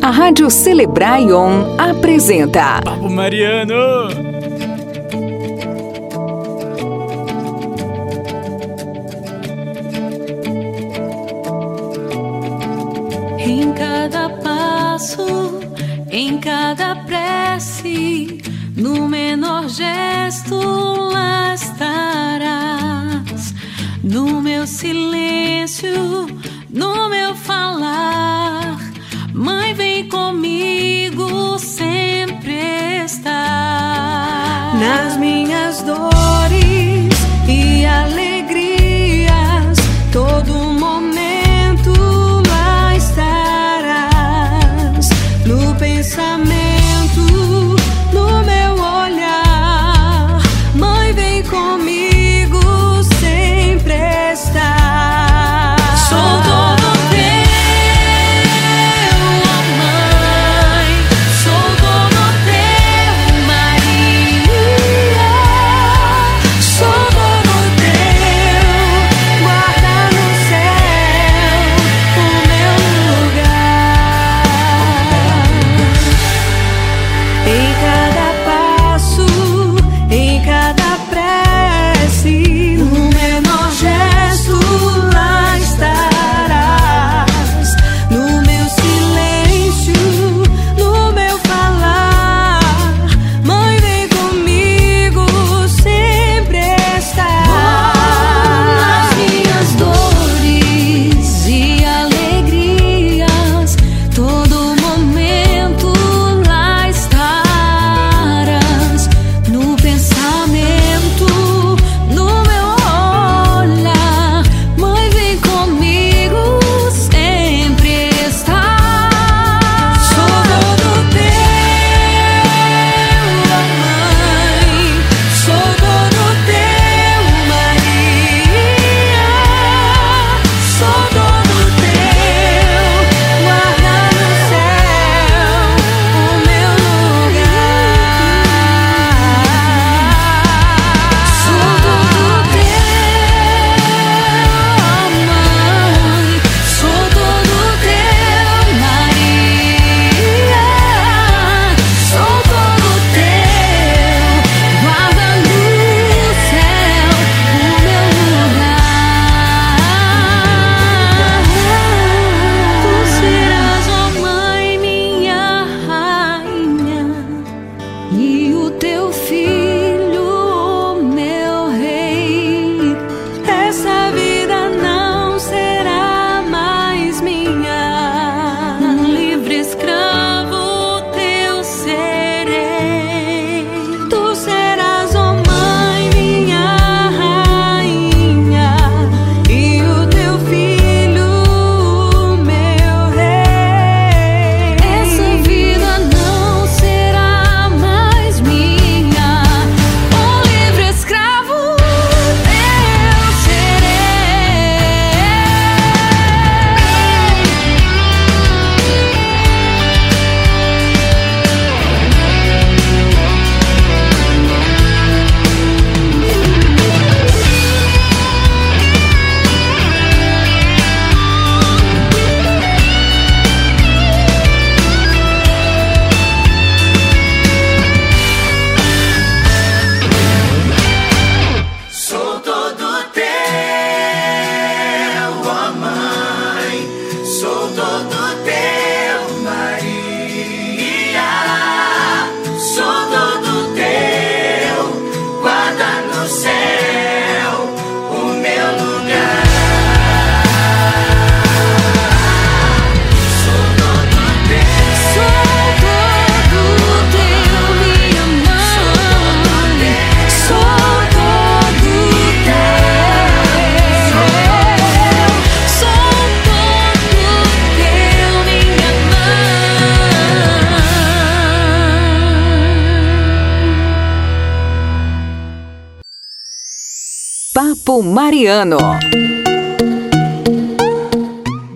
A Rádio Celebraion apresenta Papo Mariano. Em cada passo, em cada prece, no menor gesto lá estarás, no meu silêncio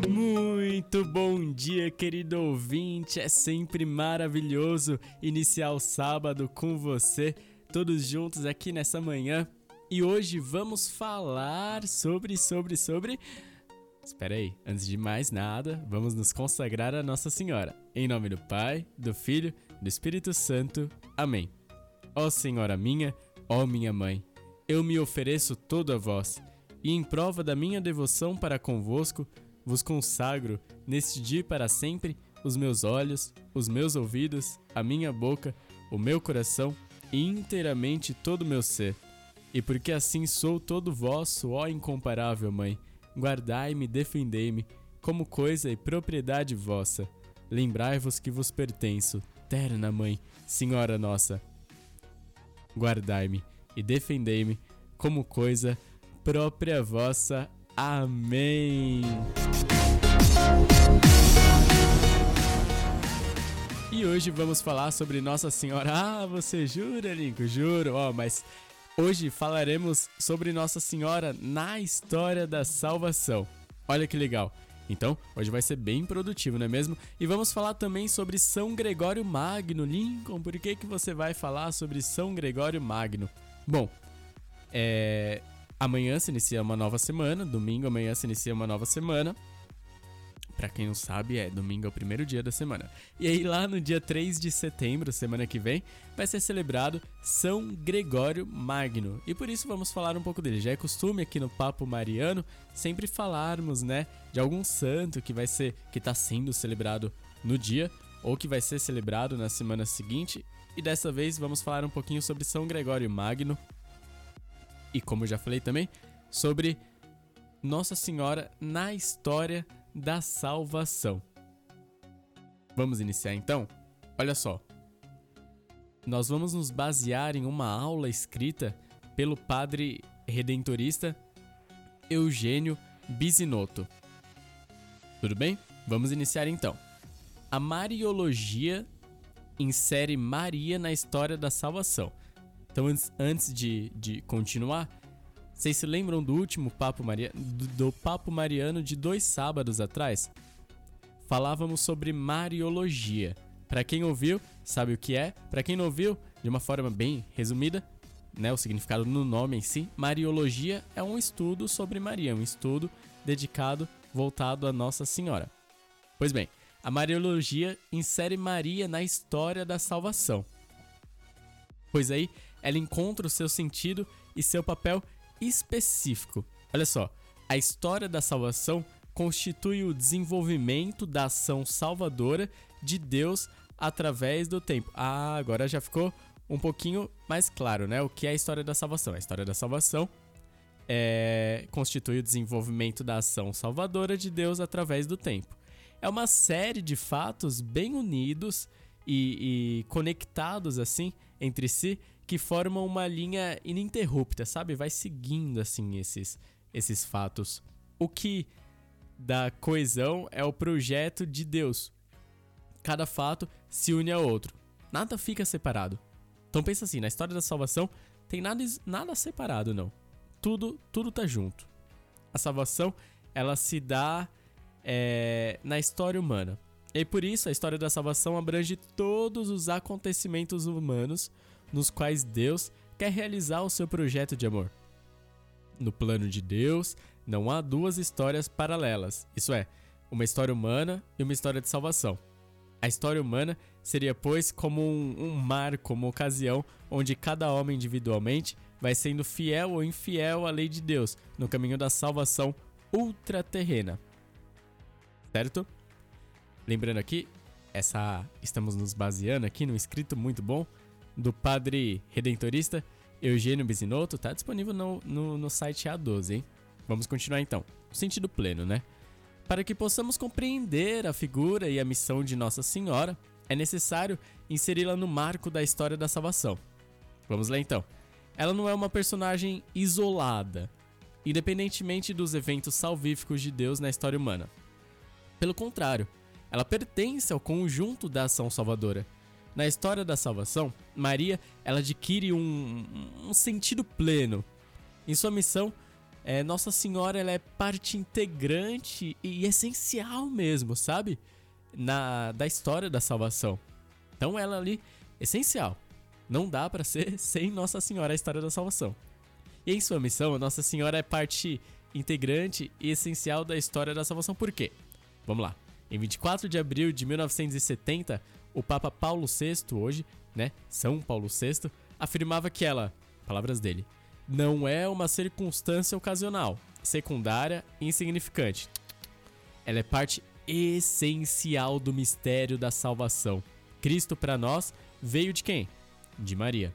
Muito bom dia, querido ouvinte. É sempre maravilhoso iniciar o sábado com você, todos juntos aqui nessa manhã. E hoje vamos falar sobre, sobre, sobre. Espera aí, antes de mais nada, vamos nos consagrar a Nossa Senhora. Em nome do Pai, do Filho, do Espírito Santo. Amém. Ó Senhora minha, ó minha mãe, eu me ofereço todo a vós e em prova da minha devoção para convosco, vos consagro, neste dia e para sempre, os meus olhos, os meus ouvidos, a minha boca, o meu coração e inteiramente todo o meu ser. E porque assim sou todo vosso, ó incomparável Mãe, guardai-me e defendei-me, como coisa e propriedade vossa. Lembrai-vos que vos pertenço, terna Mãe, Senhora nossa. Guardai-me e defendei-me, como coisa própria vossa. Amém. E hoje vamos falar sobre Nossa Senhora. Ah, você jura, Lincoln? Juro, ó, mas hoje falaremos sobre Nossa Senhora na história da salvação. Olha que legal. Então, hoje vai ser bem produtivo, não é mesmo? E vamos falar também sobre São Gregório Magno. Lincoln, por que, que você vai falar sobre São Gregório Magno? Bom, é... amanhã se inicia uma nova semana, domingo amanhã se inicia uma nova semana. Pra quem não sabe, é domingo é o primeiro dia da semana. E aí, lá no dia 3 de setembro, semana que vem, vai ser celebrado São Gregório Magno. E por isso vamos falar um pouco dele. Já é costume aqui no Papo Mariano sempre falarmos, né, de algum santo que vai ser, que tá sendo celebrado no dia ou que vai ser celebrado na semana seguinte. E dessa vez vamos falar um pouquinho sobre São Gregório Magno. E como eu já falei também, sobre Nossa Senhora na história da salvação. Vamos iniciar então? Olha só. Nós vamos nos basear em uma aula escrita pelo padre redentorista Eugênio Bisinotto. Tudo bem? Vamos iniciar então. A Mariologia insere Maria na história da salvação. Então, antes, antes de, de continuar, vocês se lembram do último Papo Mariano, do, do Papo Mariano de dois sábados atrás? Falávamos sobre Mariologia. Para quem ouviu, sabe o que é. Para quem não ouviu, de uma forma bem resumida, né, o significado no nome em si, Mariologia é um estudo sobre Maria, um estudo dedicado, voltado a Nossa Senhora. Pois bem, a Mariologia insere Maria na história da salvação. Pois aí, ela encontra o seu sentido e seu papel específico. Olha só, a história da salvação constitui o desenvolvimento da ação salvadora de Deus através do tempo. Ah, agora já ficou um pouquinho mais claro, né? O que é a história da salvação? A história da salvação é, constitui o desenvolvimento da ação salvadora de Deus através do tempo. É uma série de fatos bem unidos e, e conectados assim entre si que formam uma linha ininterrupta, sabe? Vai seguindo assim esses esses fatos. O que dá coesão é o projeto de Deus. Cada fato se une ao outro. Nada fica separado. Então pensa assim, na história da salvação tem nada nada separado não. Tudo tudo tá junto. A salvação ela se dá é, na história humana. E por isso a história da salvação abrange todos os acontecimentos humanos nos quais Deus quer realizar o seu projeto de amor. No plano de Deus, não há duas histórias paralelas, isso é, uma história humana e uma história de salvação. A história humana seria, pois, como um, um marco, uma ocasião onde cada homem individualmente vai sendo fiel ou infiel à lei de Deus no caminho da salvação ultraterrena. Certo? Lembrando aqui, essa estamos nos baseando aqui num escrito muito bom do padre redentorista Eugênio Bisinotto, tá disponível no, no, no site A12, hein? Vamos continuar então. O sentido pleno, né? Para que possamos compreender a figura e a missão de Nossa Senhora, é necessário inseri-la no marco da história da salvação. Vamos lá então. Ela não é uma personagem isolada, independentemente dos eventos salvíficos de Deus na história humana. Pelo contrário, ela pertence ao conjunto da ação salvadora. Na história da salvação, Maria ela adquire um, um sentido pleno. Em sua missão, é, Nossa Senhora ela é parte integrante e essencial mesmo, sabe? Na, da história da salvação. Então ela ali, essencial. Não dá para ser sem Nossa Senhora a história da salvação. E em sua missão, Nossa Senhora é parte integrante e essencial da história da salvação. Por quê? Vamos lá. Em 24 de abril de 1970, o Papa Paulo VI, hoje, né, São Paulo VI, afirmava que ela, palavras dele, não é uma circunstância ocasional, secundária insignificante. Ela é parte essencial do mistério da salvação. Cristo para nós veio de quem? De Maria.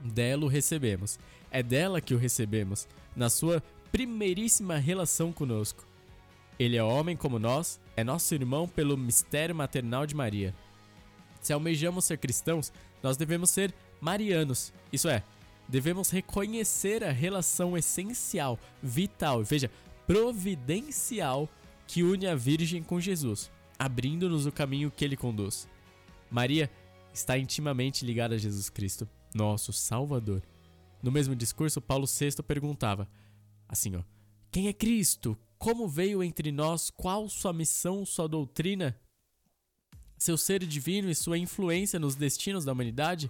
Dela o recebemos. É dela que o recebemos, na sua primeiríssima relação conosco. Ele é homem como nós, é nosso irmão pelo mistério maternal de Maria. Se almejamos ser cristãos, nós devemos ser marianos, isso é, devemos reconhecer a relação essencial, vital, veja, providencial que une a Virgem com Jesus, abrindo-nos o caminho que ele conduz. Maria está intimamente ligada a Jesus Cristo, nosso Salvador. No mesmo discurso, Paulo VI perguntava, assim ó, quem é Cristo? Como veio entre nós? Qual sua missão, sua doutrina? Seu ser divino e sua influência nos destinos da humanidade?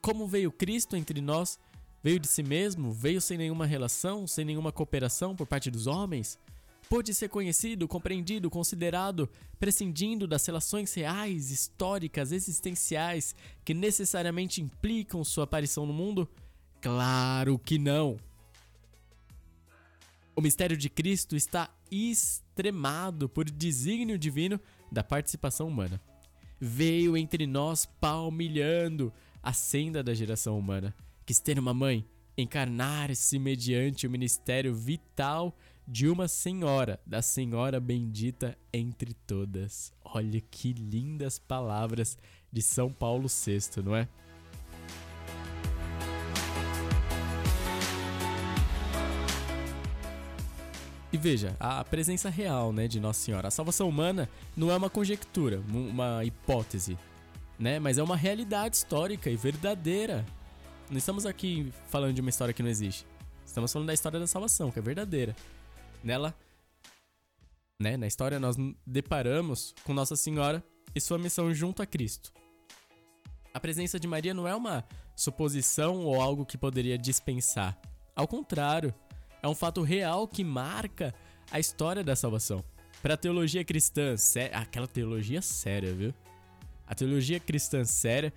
Como veio Cristo entre nós? Veio de si mesmo? Veio sem nenhuma relação, sem nenhuma cooperação por parte dos homens? Pôde ser conhecido, compreendido, considerado, prescindindo das relações reais, históricas, existenciais que necessariamente implicam sua aparição no mundo? Claro que não! O mistério de Cristo está extremado por desígnio divino da participação humana. Veio entre nós palmilhando a senda da geração humana. Quis ter uma mãe, encarnar-se mediante o ministério vital de uma senhora, da senhora bendita entre todas. Olha que lindas palavras de São Paulo VI, não é? E veja, a presença real, né, de Nossa Senhora. A salvação humana não é uma conjectura, um- uma hipótese, né, mas é uma realidade histórica e verdadeira. Não estamos aqui falando de uma história que não existe. Estamos falando da história da salvação, que é verdadeira. Nela, né, na história nós deparamos com Nossa Senhora e sua missão junto a Cristo. A presença de Maria não é uma suposição ou algo que poderia dispensar. Ao contrário, é um fato real que marca a história da salvação. Para a teologia cristã, sé- aquela teologia séria, viu? A teologia cristã séria,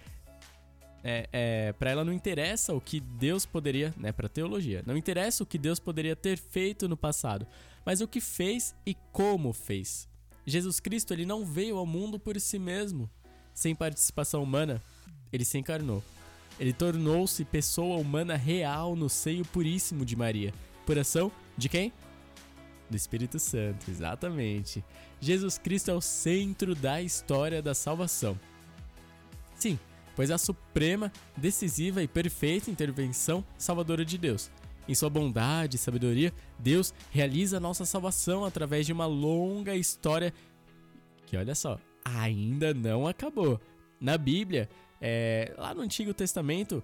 é, é, para ela não interessa o que Deus poderia, né? Para teologia, não interessa o que Deus poderia ter feito no passado, mas o que fez e como fez. Jesus Cristo ele não veio ao mundo por si mesmo, sem participação humana. Ele se encarnou. Ele tornou-se pessoa humana real no seio puríssimo de Maria. Por ação de quem? Do Espírito Santo, exatamente. Jesus Cristo é o centro da história da salvação. Sim, pois a suprema, decisiva e perfeita intervenção salvadora de Deus. Em sua bondade e sabedoria, Deus realiza a nossa salvação através de uma longa história que, olha só, ainda não acabou. Na Bíblia, é, lá no Antigo Testamento,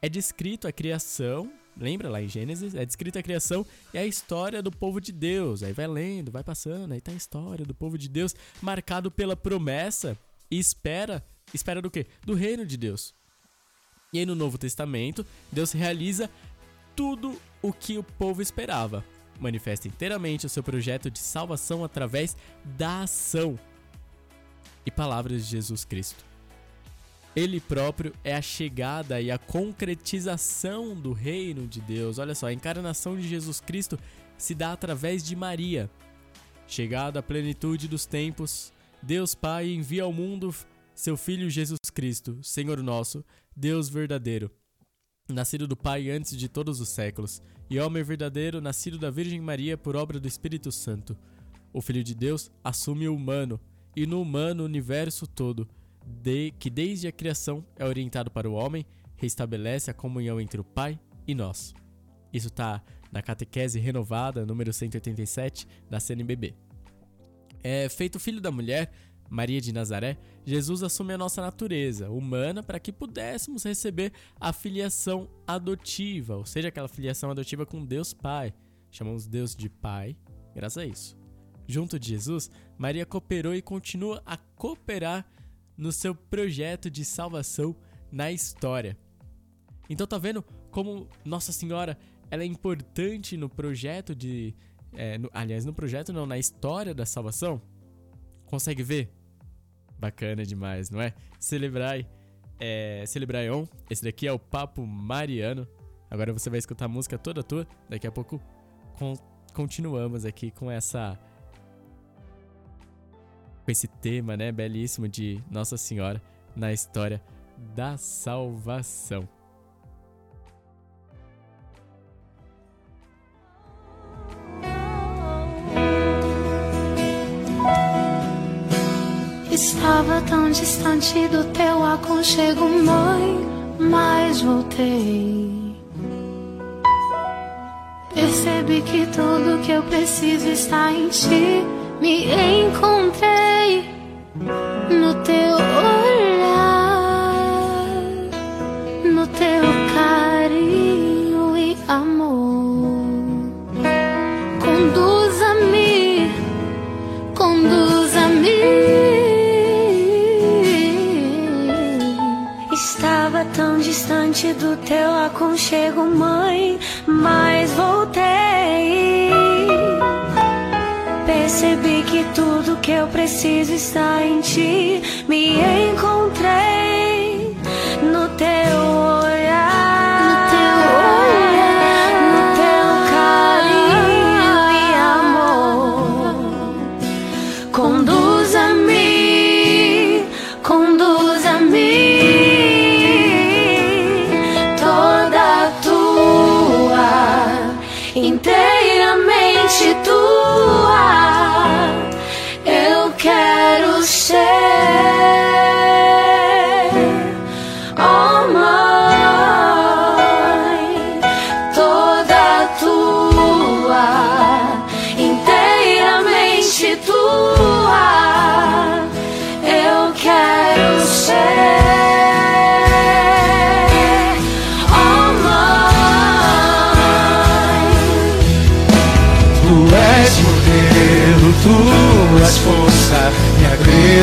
é descrito a criação, lembra lá em Gênesis? É descrita a criação e a história do povo de Deus. Aí vai lendo, vai passando, aí tá a história do povo de Deus, marcado pela promessa e espera. Espera do quê? Do reino de Deus. E aí no Novo Testamento, Deus realiza tudo o que o povo esperava. Manifesta inteiramente o seu projeto de salvação através da ação e palavras de Jesus Cristo. Ele próprio é a chegada e a concretização do reino de Deus. Olha só, a encarnação de Jesus Cristo se dá através de Maria. Chegada à plenitude dos tempos, Deus Pai envia ao mundo seu Filho Jesus Cristo, Senhor nosso, Deus verdadeiro, nascido do Pai antes de todos os séculos, e homem verdadeiro, nascido da Virgem Maria por obra do Espírito Santo. O Filho de Deus assume o humano, e no humano o universo todo, de, que desde a criação é orientado para o homem, restabelece a comunhão entre o Pai e nós. Isso está na Catequese Renovada, número 187, da CNBB. É feito filho da mulher, Maria de Nazaré, Jesus assume a nossa natureza humana para que pudéssemos receber a filiação adotiva, ou seja, aquela filiação adotiva com Deus Pai. Chamamos Deus de Pai, graças a isso. Junto de Jesus, Maria cooperou e continua a cooperar no seu projeto de salvação na história. Então tá vendo como Nossa Senhora ela é importante no projeto de. é, no- aliás, no projeto não, na história da salvação? Consegue ver? Bacana demais, não é? Celebrai. É, Celebraion. Esse daqui é o Papo Mariano. Agora você vai escutar a música toda tua. Daqui a pouco con- continuamos aqui com essa. Com esse tema, né? Belíssimo de Nossa Senhora na história da salvação. Estava tão distante do teu aconchego, mãe, mas voltei. Percebi que tudo que eu preciso está em ti. Me encontrei no teu olhar, no teu carinho e amor. Conduza-me conduza-me. Estava tão distante do teu aconchego, mãe, mas voltei. Percebi que tudo que eu preciso está em ti. Me encontrei no teu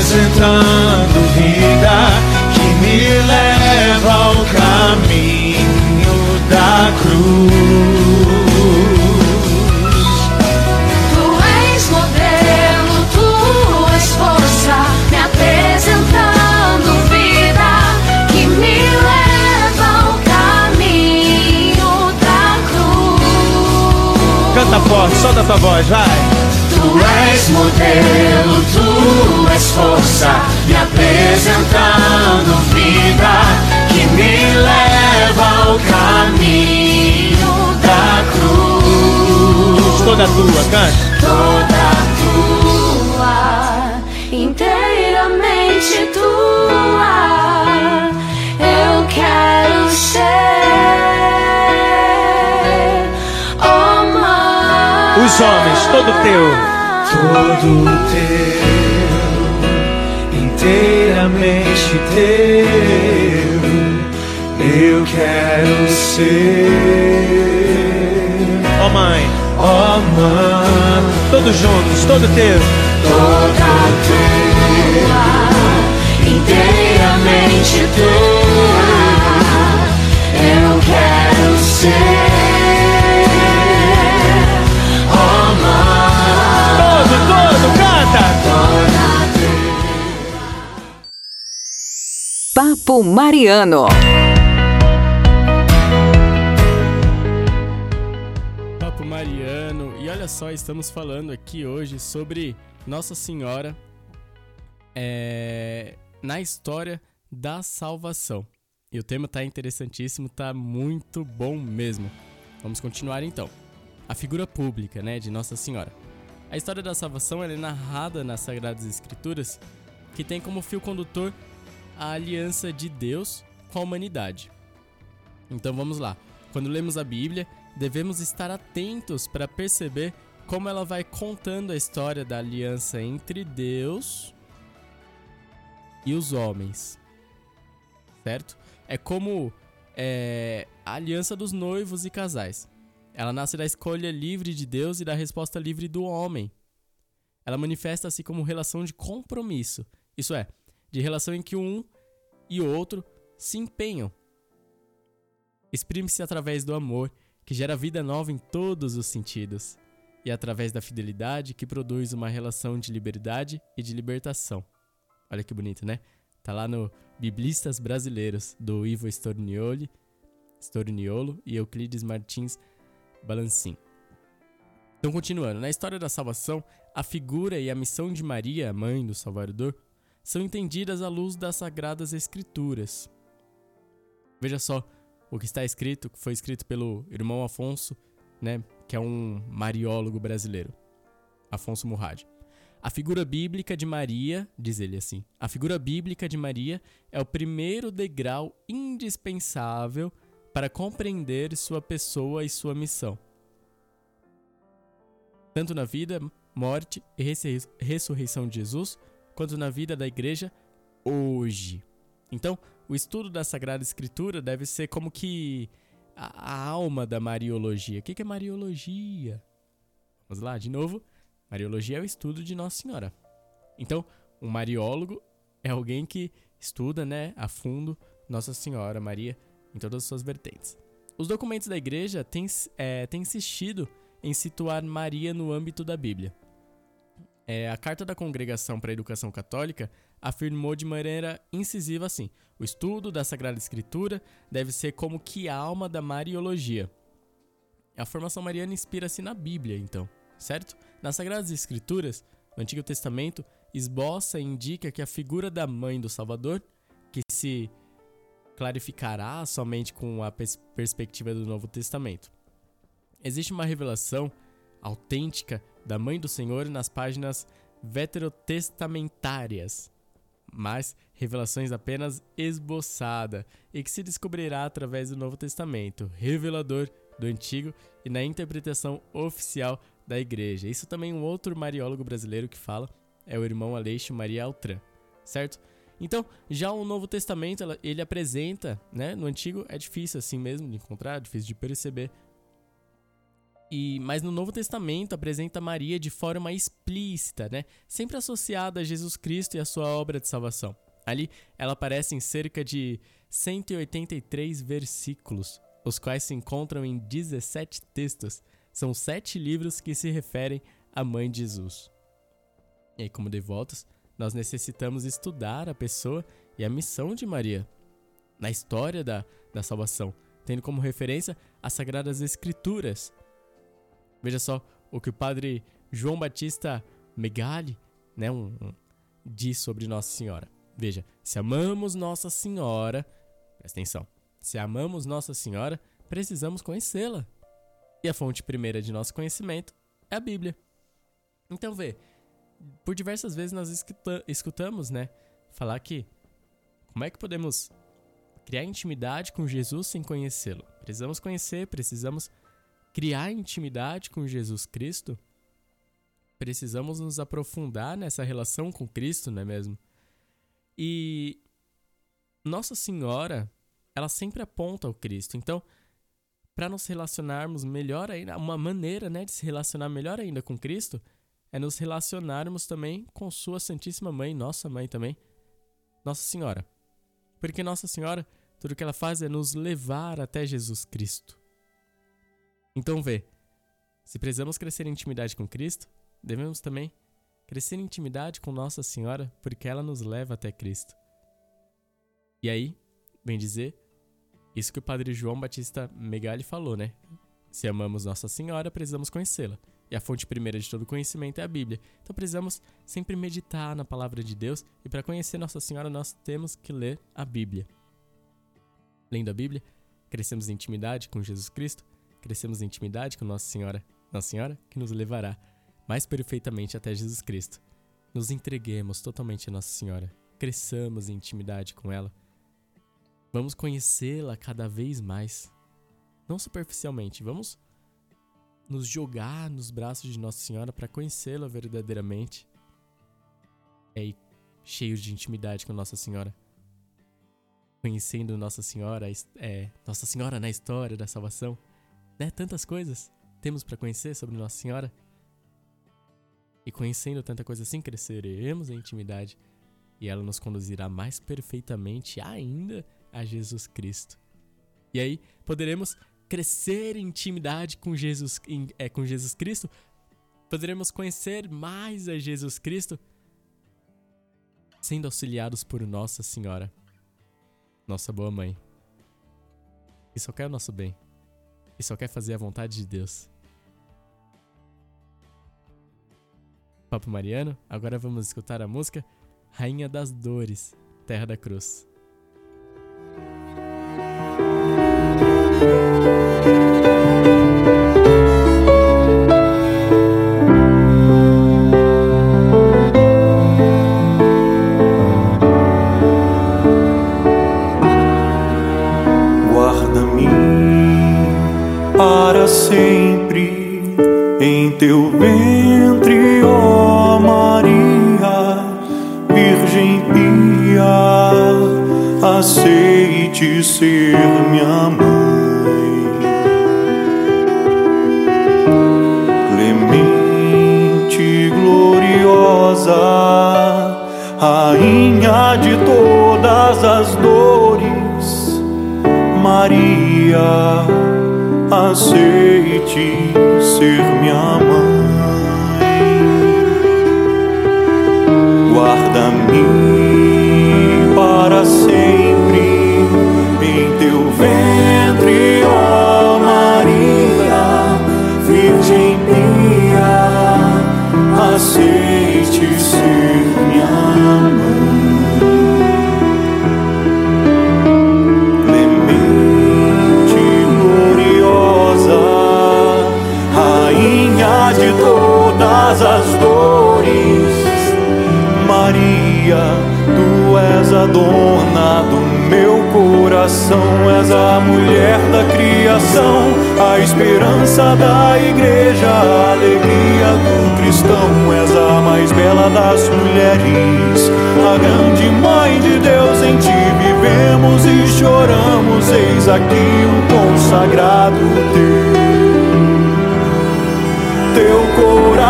acrescentando vida que me leva ao caminho da cruz. Tu és modelo, tu és força, me apresentando vida que me leva ao caminho da cruz. Canta forte, solta tua voz, vai. És modelo, tu és força, me apresentando vida que me leva ao caminho da cruz. Toda tua, canta. toda tua, inteiramente tua. Eu quero ser, oh mãe. Os homens, todo teu. Todo teu, inteiramente teu. Eu quero ser. Ó mãe, ó mãe. Todos juntos, todo teu. toda tua, inteiramente tua. Eu quero ser, Papo Mariano. Papo Mariano. E olha só, estamos falando aqui hoje sobre Nossa Senhora é, na história da salvação. E o tema tá interessantíssimo, tá muito bom mesmo. Vamos continuar então. A figura pública, né, de Nossa Senhora. A história da salvação é narrada nas Sagradas Escrituras, que tem como fio condutor a aliança de Deus com a humanidade. Então vamos lá. Quando lemos a Bíblia, devemos estar atentos para perceber como ela vai contando a história da aliança entre Deus e os homens. Certo? É como é, a aliança dos noivos e casais. Ela nasce da escolha livre de Deus e da resposta livre do homem. Ela manifesta-se como relação de compromisso, isso é, de relação em que um e o outro se empenham. Exprime-se através do amor, que gera vida nova em todos os sentidos, e através da fidelidade que produz uma relação de liberdade e de libertação. Olha que bonito, né? Tá lá no Biblistas Brasileiros, do Ivo Stornioli, Storniolo e Euclides Martins Balancin. Então, continuando, na história da salvação, a figura e a missão de Maria, mãe do Salvador, são entendidas à luz das Sagradas Escrituras. Veja só o que está escrito, que foi escrito pelo irmão Afonso, né, que é um mariólogo brasileiro, Afonso Murrad. A figura bíblica de Maria, diz ele assim, a figura bíblica de Maria é o primeiro degrau indispensável para compreender sua pessoa e sua missão. Tanto na vida, morte e ressurreição de Jesus, quanto na vida da igreja hoje. Então, o estudo da Sagrada Escritura deve ser como que a, a alma da Mariologia. O que, que é Mariologia? Vamos lá, de novo. Mariologia é o estudo de Nossa Senhora. Então, um mariólogo é alguém que estuda né, a fundo Nossa Senhora Maria em todas as suas vertentes. Os documentos da igreja têm, é, têm insistido em situar Maria no âmbito da Bíblia. É, a Carta da Congregação para a Educação Católica afirmou de maneira incisiva assim: o estudo da Sagrada Escritura deve ser como que a alma da Mariologia. A formação mariana inspira-se na Bíblia, então, certo? Nas Sagradas Escrituras, o Antigo Testamento esboça e indica que a figura da mãe do Salvador, que se clarificará somente com a pers perspectiva do Novo Testamento. Existe uma revelação autêntica da Mãe do Senhor nas páginas veterotestamentárias, mas revelações apenas esboçada e que se descobrirá através do Novo Testamento, revelador do Antigo e na interpretação oficial da Igreja. Isso também um outro mariólogo brasileiro que fala é o irmão Aleixo Maria Altran, certo? Então, já o Novo Testamento, ele apresenta, né? No Antigo é difícil assim mesmo de encontrar, difícil de perceber e, mas no Novo Testamento apresenta Maria de forma explícita, né? Sempre associada a Jesus Cristo e a sua obra de salvação. Ali ela aparece em cerca de 183 versículos, os quais se encontram em 17 textos. São sete livros que se referem à mãe de Jesus. E aí, como devotos, nós necessitamos estudar a pessoa e a missão de Maria na história da, da salvação, tendo como referência as Sagradas Escrituras, Veja só o que o padre João Batista Megali né, um, um, diz sobre Nossa Senhora. Veja, se amamos Nossa Senhora, presta atenção, se amamos Nossa Senhora, precisamos conhecê-la. E a fonte primeira de nosso conhecimento é a Bíblia. Então vê, por diversas vezes nós escuta, escutamos, né, falar que como é que podemos criar intimidade com Jesus sem conhecê-lo? Precisamos conhecer, precisamos criar intimidade com Jesus Cristo, precisamos nos aprofundar nessa relação com Cristo, não é mesmo? E Nossa Senhora, ela sempre aponta ao Cristo. Então, para nos relacionarmos melhor ainda, uma maneira, né, de se relacionar melhor ainda com Cristo é nos relacionarmos também com sua Santíssima Mãe, nossa mãe também, Nossa Senhora. Porque Nossa Senhora, tudo que ela faz é nos levar até Jesus Cristo. Então vê, se precisamos crescer em intimidade com Cristo, devemos também crescer em intimidade com Nossa Senhora, porque ela nos leva até Cristo. E aí, vem dizer isso que o padre João Batista Megali falou, né? Se amamos Nossa Senhora, precisamos conhecê-la. E a fonte primeira de todo conhecimento é a Bíblia. Então precisamos sempre meditar na palavra de Deus e para conhecer Nossa Senhora nós temos que ler a Bíblia. Lendo a Bíblia, crescemos em intimidade com Jesus Cristo crescemos em intimidade com Nossa Senhora, Nossa Senhora que nos levará mais perfeitamente até Jesus Cristo. Nos entreguemos totalmente a Nossa Senhora, cresçamos em intimidade com ela. Vamos conhecê-la cada vez mais. Não superficialmente, vamos nos jogar nos braços de Nossa Senhora para conhecê-la verdadeiramente. É aí, cheios de intimidade com Nossa Senhora. Conhecendo Nossa Senhora, é, Nossa Senhora na história da salvação né? Tantas coisas temos para conhecer sobre Nossa Senhora. E conhecendo tanta coisa assim, cresceremos em intimidade e ela nos conduzirá mais perfeitamente ainda a Jesus Cristo. E aí poderemos crescer em intimidade com Jesus, em, é, com Jesus Cristo, poderemos conhecer mais a Jesus Cristo sendo auxiliados por Nossa Senhora, nossa boa mãe, que só quer o nosso bem, e só quer fazer a vontade de Deus. Papo Mariano, agora vamos escutar a música Rainha das Dores, Terra da Cruz.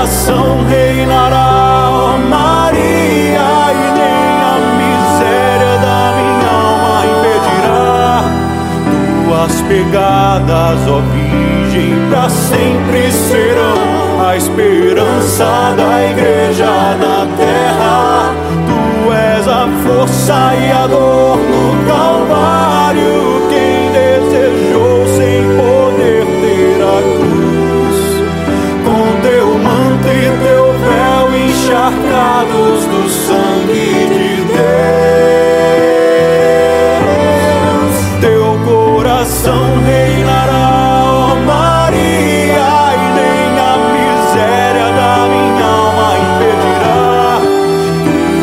Coração reinará, ó Maria, e nem a miséria da minha alma impedirá. Tuas pegadas, ó Virgem, para sempre serão a esperança da igreja na terra. Tu és a força e a dor no Calvário, do sangue de Deus. Teu coração reinará, ó Maria, e nem a miséria da minha alma impedirá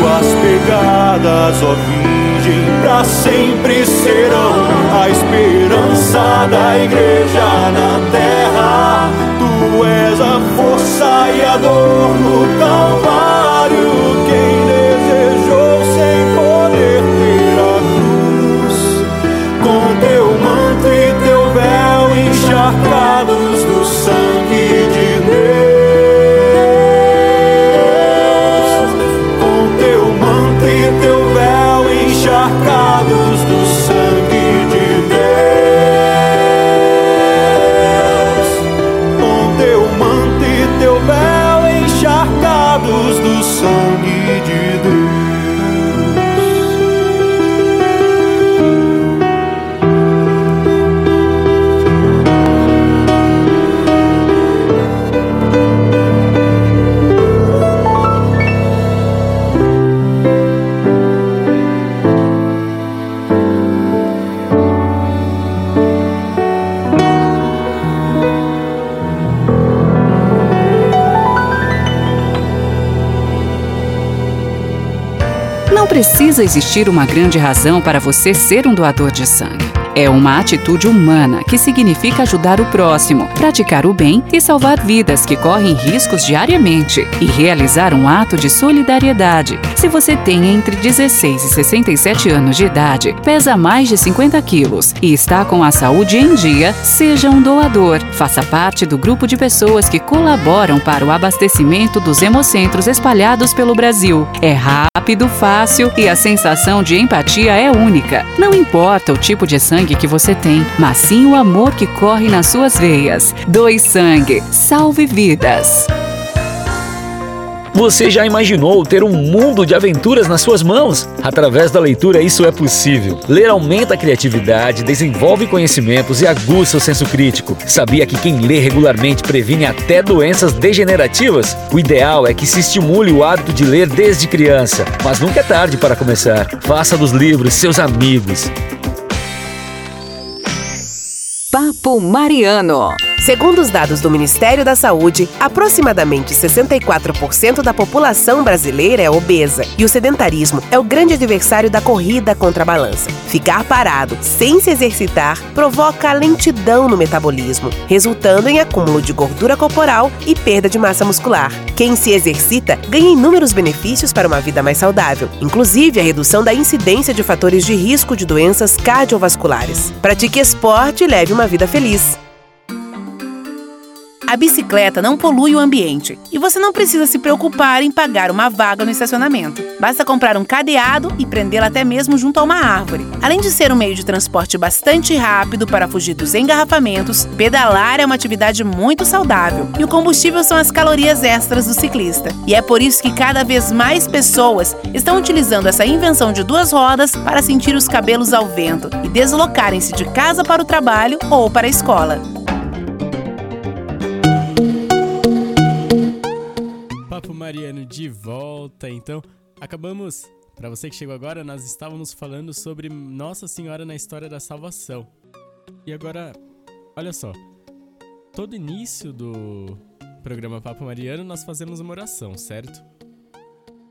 tuas pegadas, ó Virgem, para sempre serão a esperança da igreja na terra. Tu és a força e a dor no Calvário. Precisa existir uma grande razão para você ser um doador de sangue. É uma atitude humana que significa ajudar o próximo, praticar o bem e salvar vidas que correm riscos diariamente e realizar um ato de solidariedade. Se você tem entre 16 e 67 anos de idade, pesa mais de 50 quilos e está com a saúde em dia, seja um doador. Faça parte do grupo de pessoas que colaboram para o abastecimento dos hemocentros espalhados pelo Brasil. É rápido, fácil e a sensação de empatia é única. Não importa o tipo de sangue sangue que você tem, mas sim o amor que corre nas suas veias. Doe sangue, salve vidas. Você já imaginou ter um mundo de aventuras nas suas mãos? Através da leitura, isso é possível. Ler aumenta a criatividade, desenvolve conhecimentos e aguça o senso crítico. Sabia que quem lê regularmente previne até doenças degenerativas? O ideal é que se estimule o hábito de ler desde criança, mas nunca é tarde para começar. Faça dos livros seus amigos. Papo Mariano. Segundo os dados do Ministério da Saúde, aproximadamente 64% da população brasileira é obesa e o sedentarismo é o grande adversário da corrida contra a balança. Ficar parado, sem se exercitar, provoca lentidão no metabolismo, resultando em acúmulo de gordura corporal e perda de massa muscular. Quem se exercita ganha inúmeros benefícios para uma vida mais saudável, inclusive a redução da incidência de fatores de risco de doenças cardiovasculares. Pratique esporte e leve uma vida feliz. A bicicleta não polui o ambiente e você não precisa se preocupar em pagar uma vaga no estacionamento. Basta comprar um cadeado e prendê-la até mesmo junto a uma árvore. Além de ser um meio de transporte bastante rápido para fugir dos engarrafamentos, pedalar é uma atividade muito saudável e o combustível são as calorias extras do ciclista. E é por isso que cada vez mais pessoas estão utilizando essa invenção de duas rodas para sentir os cabelos ao vento e deslocarem-se de casa para o trabalho ou para a escola. Mariano de volta. Então, acabamos. Para você que chegou agora, nós estávamos falando sobre Nossa Senhora na história da salvação. E agora, olha só. Todo início do programa Papo Mariano nós fazemos uma oração, certo?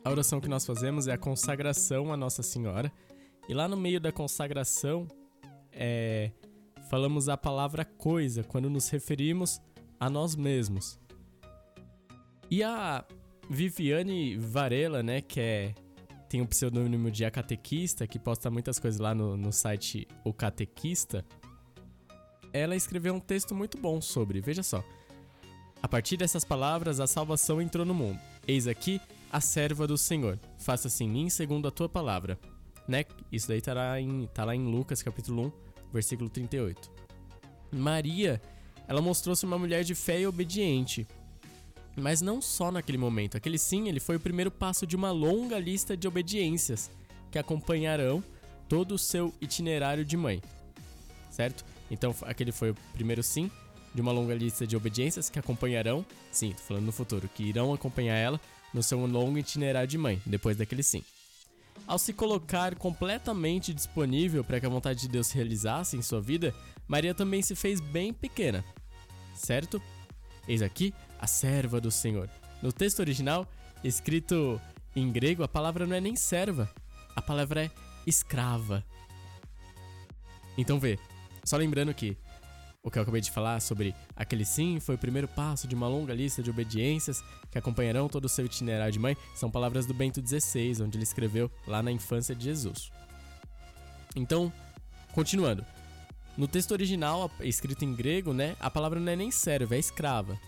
A oração que nós fazemos é a consagração à Nossa Senhora. E lá no meio da consagração, é, falamos a palavra coisa quando nos referimos a nós mesmos. E a Viviane Varela, né, que é tem o um pseudônimo de A Catequista, que posta muitas coisas lá no, no site O Catequista, ela escreveu um texto muito bom sobre, veja só. A partir dessas palavras, a salvação entrou no mundo. Eis aqui a serva do Senhor. Faça-se em mim segundo a tua palavra. Né? Isso daí tá lá, em, tá lá em Lucas capítulo 1, versículo 38. Maria, ela mostrou-se uma mulher de fé e obediente, mas não só naquele momento. Aquele sim, ele foi o primeiro passo de uma longa lista de obediências que acompanharão todo o seu itinerário de mãe. Certo? Então, aquele foi o primeiro sim de uma longa lista de obediências que acompanharão, sim, tô falando no futuro, que irão acompanhar ela no seu longo itinerário de mãe, depois daquele sim. Ao se colocar completamente disponível para que a vontade de Deus se realizasse em sua vida, Maria também se fez bem pequena, certo? Eis aqui a serva do Senhor. No texto original, escrito em grego, a palavra não é nem serva, a palavra é escrava. Então vê, só lembrando que o que eu acabei de falar sobre aquele sim foi o primeiro passo de uma longa lista de obediências que acompanharão todo o seu itinerário de mãe, são palavras do Bento XVI, onde ele escreveu lá na infância de Jesus. Então, continuando. No texto original, escrito em grego, né, a palavra não é nem serva, é escrava.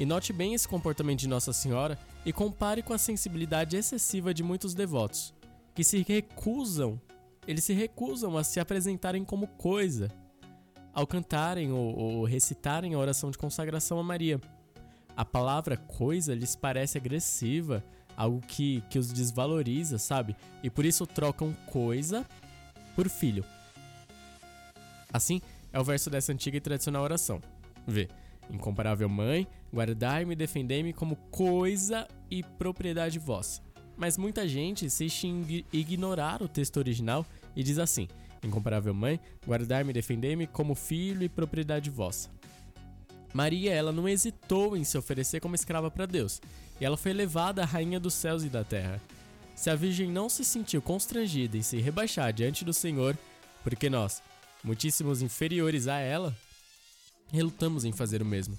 E note bem esse comportamento de Nossa Senhora e compare com a sensibilidade excessiva de muitos devotos, que se recusam, eles se recusam a se apresentarem como coisa, ao cantarem ou, ou recitarem a oração de consagração a Maria. A palavra coisa lhes parece agressiva, algo que, que os desvaloriza, sabe? E por isso trocam coisa por filho. Assim, é o verso dessa antiga e tradicional oração. Vê. Incomparável mãe, guardai-me e defendei-me como coisa e propriedade vossa. Mas muita gente insiste em ignorar o texto original e diz assim: Incomparável mãe, guardai-me e defendei-me como filho e propriedade vossa. Maria, ela não hesitou em se oferecer como escrava para Deus, e ela foi elevada à rainha dos céus e da terra. Se a virgem não se sentiu constrangida em se rebaixar diante do Senhor, porque nós, muitíssimos inferiores a ela, relutamos em fazer o mesmo.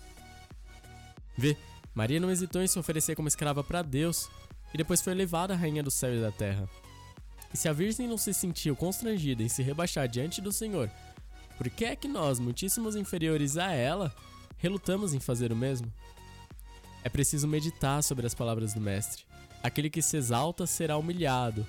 Vê, Maria não hesitou em se oferecer como escrava para Deus e depois foi elevada à rainha do céu e da terra. E se a Virgem não se sentiu constrangida em se rebaixar diante do Senhor, por que é que nós, muitíssimos inferiores a ela, relutamos em fazer o mesmo? É preciso meditar sobre as palavras do Mestre. Aquele que se exalta será humilhado.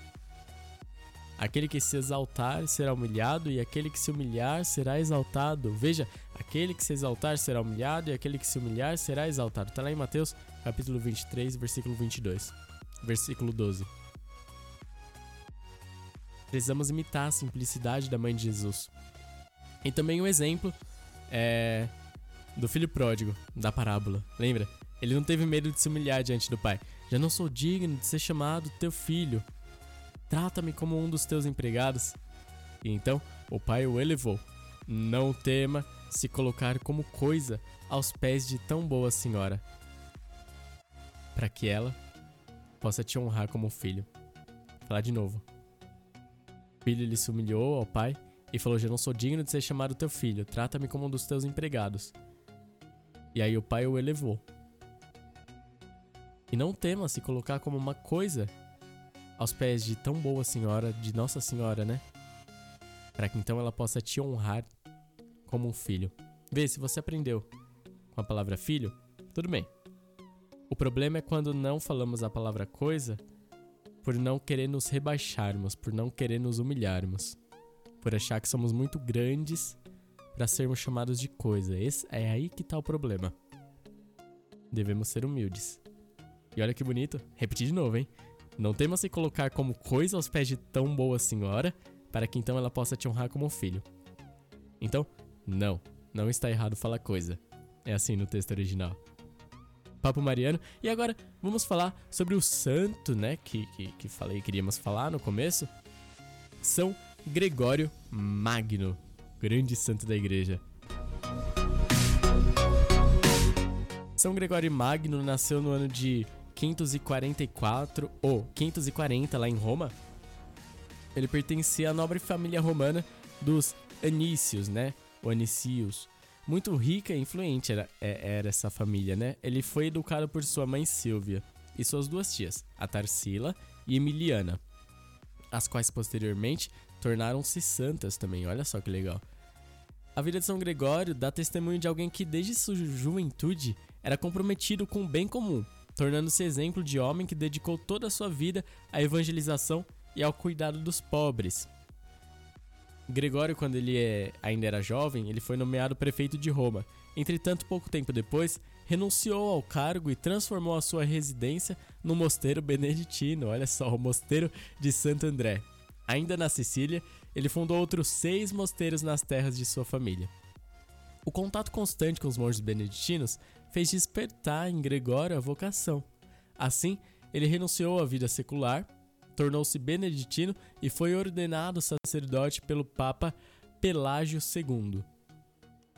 Aquele que se exaltar será humilhado, e aquele que se humilhar será exaltado. Veja, aquele que se exaltar será humilhado, e aquele que se humilhar será exaltado. Está lá em Mateus, capítulo 23, versículo 22. Versículo 12. Precisamos imitar a simplicidade da mãe de Jesus. E também o um exemplo é, do filho pródigo, da parábola. Lembra? Ele não teve medo de se humilhar diante do pai. Já não sou digno de ser chamado teu filho. Trata-me como um dos teus empregados. E então o pai o elevou. Não tema se colocar como coisa aos pés de tão boa senhora, para que ela possa te honrar como filho. Falar de novo. O filho lhe se humilhou ao pai e falou: Já não sou digno de ser chamado teu filho, trata-me como um dos teus empregados. E aí o pai o elevou. E não tema se colocar como uma coisa aos pés de tão boa senhora, de Nossa Senhora, né? Para que então ela possa te honrar como um filho. Vê, se você aprendeu com a palavra filho, tudo bem. O problema é quando não falamos a palavra coisa por não querer nos rebaixarmos, por não querer nos humilharmos por achar que somos muito grandes para sermos chamados de coisa. Esse, é aí que tá o problema. Devemos ser humildes. E olha que bonito, repetir de novo, hein? Não temas se colocar como coisa aos pés de tão boa senhora, para que então ela possa te honrar como filho. Então, não, não está errado falar coisa. É assim no texto original. Papo Mariano. E agora vamos falar sobre o santo, né? Que, que, que falei que queríamos falar no começo. São Gregório Magno, grande santo da igreja. São Gregório Magno nasceu no ano de 544 ou 540 lá em Roma. Ele pertencia à nobre família romana dos Anícios, né? O Anicios. Muito rica e influente era, é, era essa família, né? Ele foi educado por sua mãe Silvia e suas duas tias, a Tarsila e Emiliana, as quais posteriormente tornaram-se santas também. Olha só que legal. A vida de São Gregório dá testemunho de alguém que desde sua juventude era comprometido com o bem comum, tornando-se exemplo de homem que dedicou toda a sua vida à evangelização e ao cuidado dos pobres. Gregório, quando ele é, ainda era jovem, ele foi nomeado prefeito de Roma. Entretanto, pouco tempo depois, renunciou ao cargo e transformou a sua residência no mosteiro beneditino. Olha só, o mosteiro de Santo André. Ainda na Sicília, ele fundou outros seis mosteiros nas terras de sua família. O contato constante com os monges beneditinos fez despertar em Gregório a vocação. Assim, ele renunciou à vida secular, tornou-se beneditino e foi ordenado sacerdote pelo Papa Pelágio II.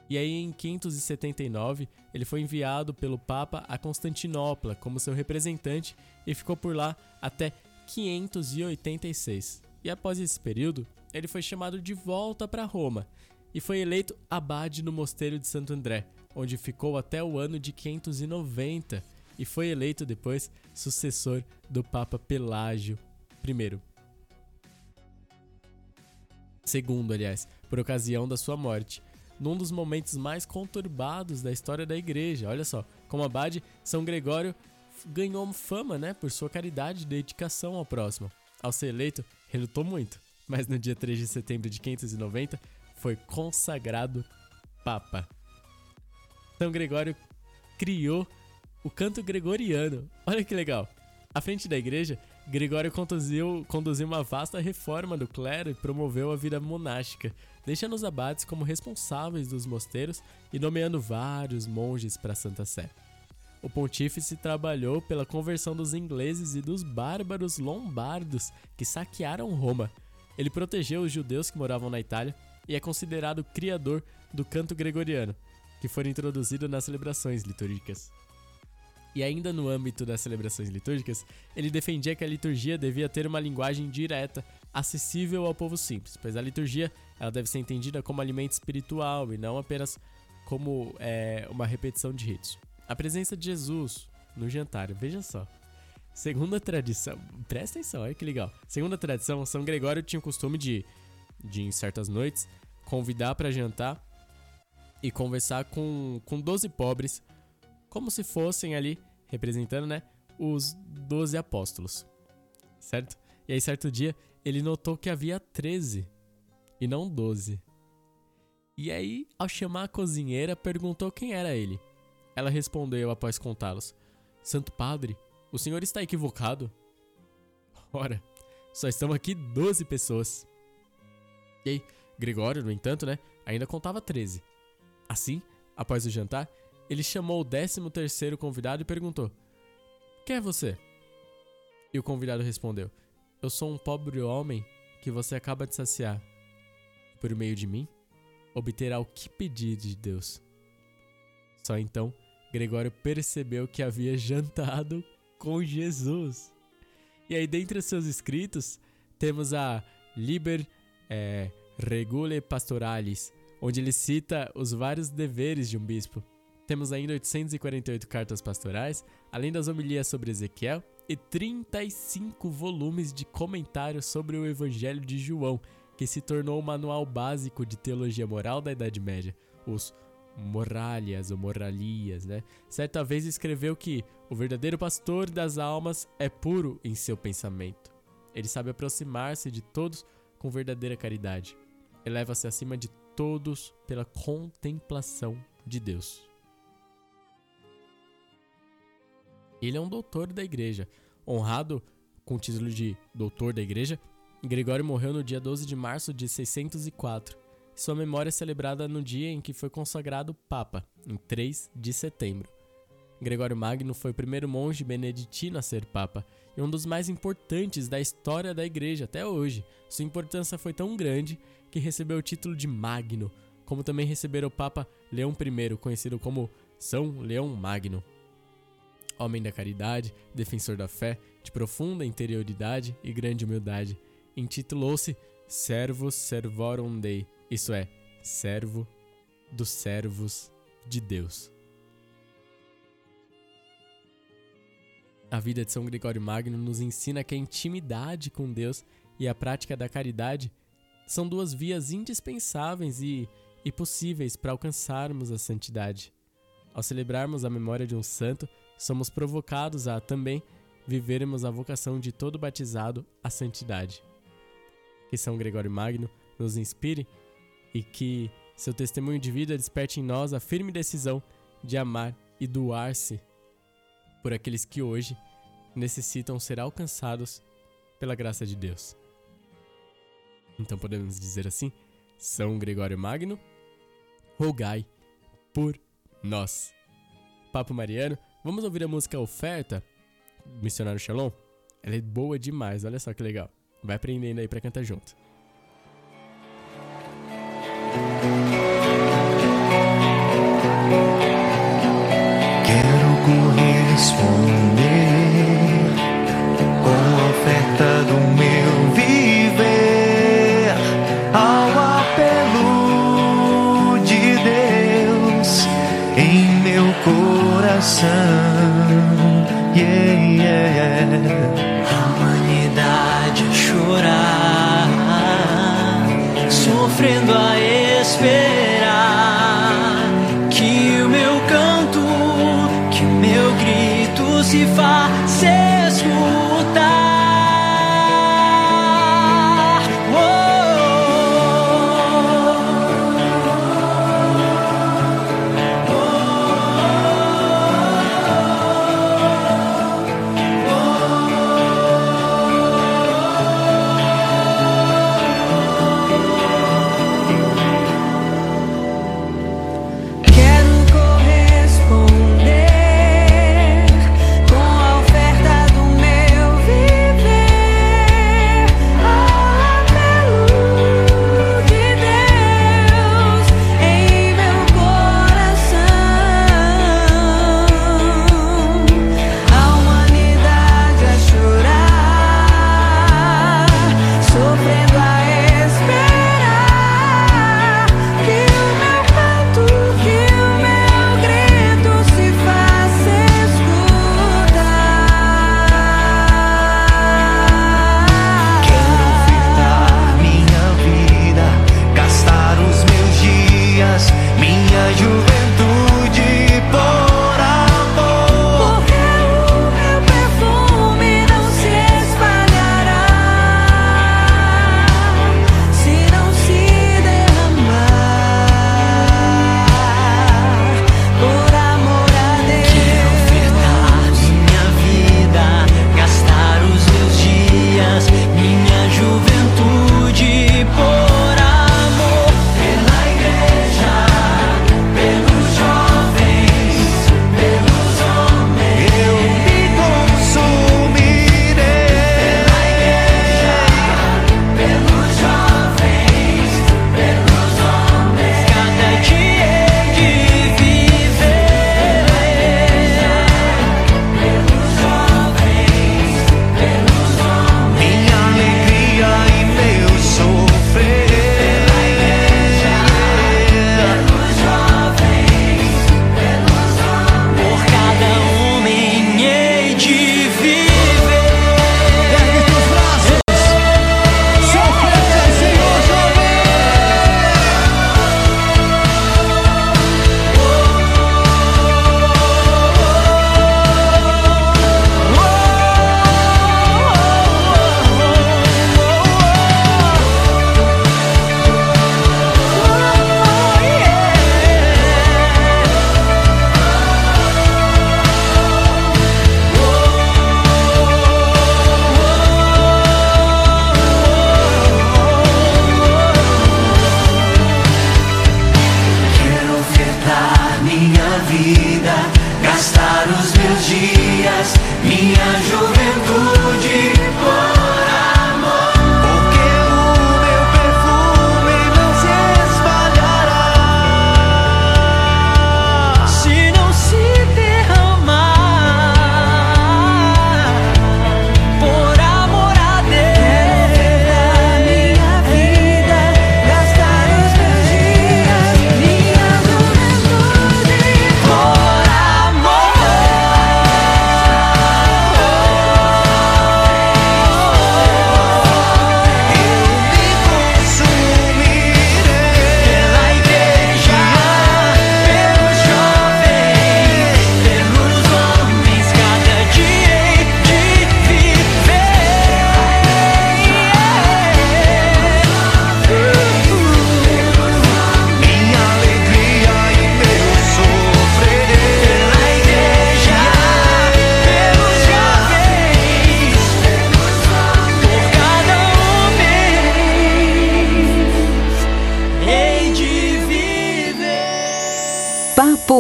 E aí, em 579, ele foi enviado pelo Papa a Constantinopla como seu representante e ficou por lá até 586 e após esse período, ele foi chamado de volta para Roma e foi eleito abade no mosteiro de Santo André, onde ficou até o ano de 590 e foi eleito depois sucessor do Papa Pelágio I. Segundo, aliás, por ocasião da sua morte, num dos momentos mais conturbados da história da igreja. Olha só, como abade, São Gregório ganhou fama, né, por sua caridade e dedicação ao próximo. Ao ser eleito, relutou muito, mas no dia 3 de setembro de 590 foi consagrado Papa. São Gregório criou o canto gregoriano. Olha que legal! À frente da igreja, Gregório conduziu, conduziu uma vasta reforma do clero e promoveu a vida monástica, deixando os abades como responsáveis dos mosteiros e nomeando vários monges para Santa Sé o pontífice trabalhou pela conversão dos ingleses e dos bárbaros lombardos que saquearam Roma. Ele protegeu os judeus que moravam na Itália e é considerado o criador do canto gregoriano, que foi introduzido nas celebrações litúrgicas. E ainda no âmbito das celebrações litúrgicas, ele defendia que a liturgia devia ter uma linguagem direta, acessível ao povo simples, pois a liturgia ela deve ser entendida como alimento espiritual e não apenas como é, uma repetição de ritos. A presença de Jesus no jantar, veja só. Segundo a tradição, presta atenção, olha que legal. Segundo a tradição, São Gregório tinha o costume de, de em certas noites, convidar para jantar e conversar com, com 12 pobres, como se fossem ali, representando, né, os 12 apóstolos, certo? E aí, certo dia, ele notou que havia 13 e não 12. E aí, ao chamar a cozinheira, perguntou quem era ele. Ela respondeu após contá-los: Santo Padre, o senhor está equivocado. Ora, só estão aqui 12 pessoas. E aí, Gregório, no entanto, né, ainda contava 13. Assim, após o jantar, ele chamou o décimo terceiro convidado e perguntou: Quem é você? E o convidado respondeu: Eu sou um pobre homem que você acaba de saciar. Por meio de mim, obterá o que pedir de Deus. Só então, Gregório percebeu que havia jantado com Jesus. E aí, dentre os seus escritos, temos a Liber é, Regule Pastoralis, onde ele cita os vários deveres de um bispo. Temos ainda 848 cartas pastorais, além das homilias sobre Ezequiel e 35 volumes de comentários sobre o Evangelho de João, que se tornou o manual básico de teologia moral da Idade Média, os Moralias ou Moralias, né? Certa vez escreveu que o verdadeiro pastor das almas é puro em seu pensamento. Ele sabe aproximar-se de todos com verdadeira caridade. Eleva-se acima de todos pela contemplação de Deus. Ele é um doutor da igreja, honrado com o título de doutor da igreja. Gregório morreu no dia 12 de março de 604. Sua memória é celebrada no dia em que foi consagrado Papa, em 3 de setembro. Gregório Magno foi o primeiro monge beneditino a ser Papa e um dos mais importantes da história da Igreja até hoje. Sua importância foi tão grande que recebeu o título de Magno, como também receberam o Papa Leão I, conhecido como São Leão Magno homem da caridade, defensor da fé, de profunda interioridade e grande humildade, intitulou-se Servus Servorum Dei, isso é, servo dos servos de Deus. A vida de São Gregório Magno nos ensina que a intimidade com Deus e a prática da caridade são duas vias indispensáveis e, e possíveis para alcançarmos a santidade. Ao celebrarmos a memória de um santo, somos provocados a também vivermos a vocação de todo batizado à santidade. Que São Gregório Magno nos inspire e que seu testemunho de vida desperte em nós a firme decisão de amar e doar-se por aqueles que hoje necessitam ser alcançados pela graça de Deus. Então podemos dizer assim: São Gregório Magno, rogai por nós. Papo Mariano Vamos ouvir a música Oferta, Missionário Shalom? Ela é boa demais, olha só que legal. Vai aprendendo aí pra cantar junto. Corresponder com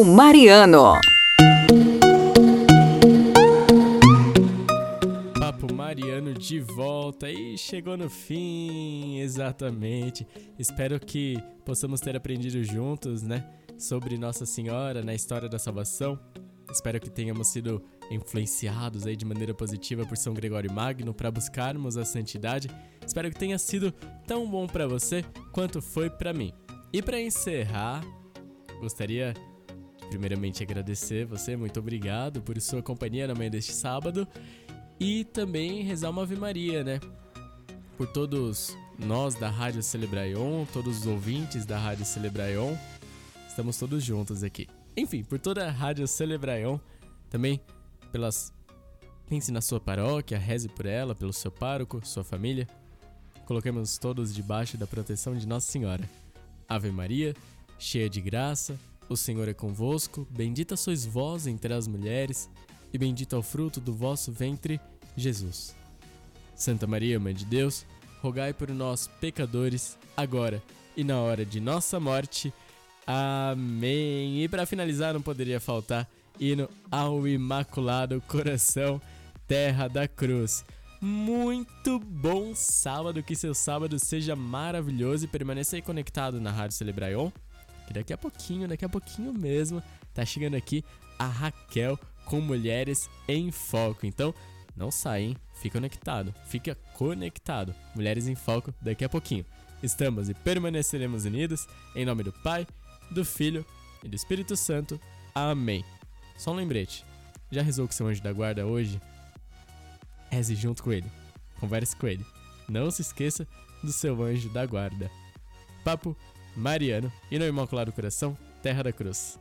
Mariano. Papo Mariano de volta e chegou no fim, exatamente. Espero que possamos ter aprendido juntos, né, sobre Nossa Senhora na história da salvação. Espero que tenhamos sido influenciados aí de maneira positiva por São Gregório Magno para buscarmos a santidade. Espero que tenha sido tão bom para você quanto foi para mim. E para encerrar, gostaria primeiramente agradecer você, muito obrigado por sua companhia na manhã deste sábado e também rezar uma Ave Maria, né? Por todos nós da Rádio Celebraion, todos os ouvintes da Rádio Celebraion, estamos todos juntos aqui. Enfim, por toda a Rádio Celebraion, também pelas. Pense na sua paróquia, reze por ela, pelo seu pároco, sua família. Coloquemos todos debaixo da proteção de Nossa Senhora. Ave Maria, cheia de graça, o Senhor é convosco, bendita sois vós entre as mulheres, e bendito é o fruto do vosso ventre, Jesus. Santa Maria, Mãe de Deus, rogai por nós, pecadores, agora e na hora de nossa morte. Amém. E para finalizar, não poderia faltar hino ao Imaculado Coração, Terra da Cruz. Muito bom sábado, que seu sábado seja maravilhoso e permaneça aí conectado na Rádio Celebraion, que daqui a pouquinho, daqui a pouquinho mesmo, tá chegando aqui a Raquel com Mulheres em Foco. Então, não sai, hein? Fica conectado, fica conectado. Mulheres em Foco daqui a pouquinho. Estamos e permaneceremos unidos em nome do Pai, do Filho e do Espírito Santo. Amém. Só um lembrete. Já rezou com seu anjo da guarda hoje? Reze junto com ele. Converse com ele. Não se esqueça do seu anjo da guarda. Papo Mariano e no Imaculado Coração, Terra da Cruz.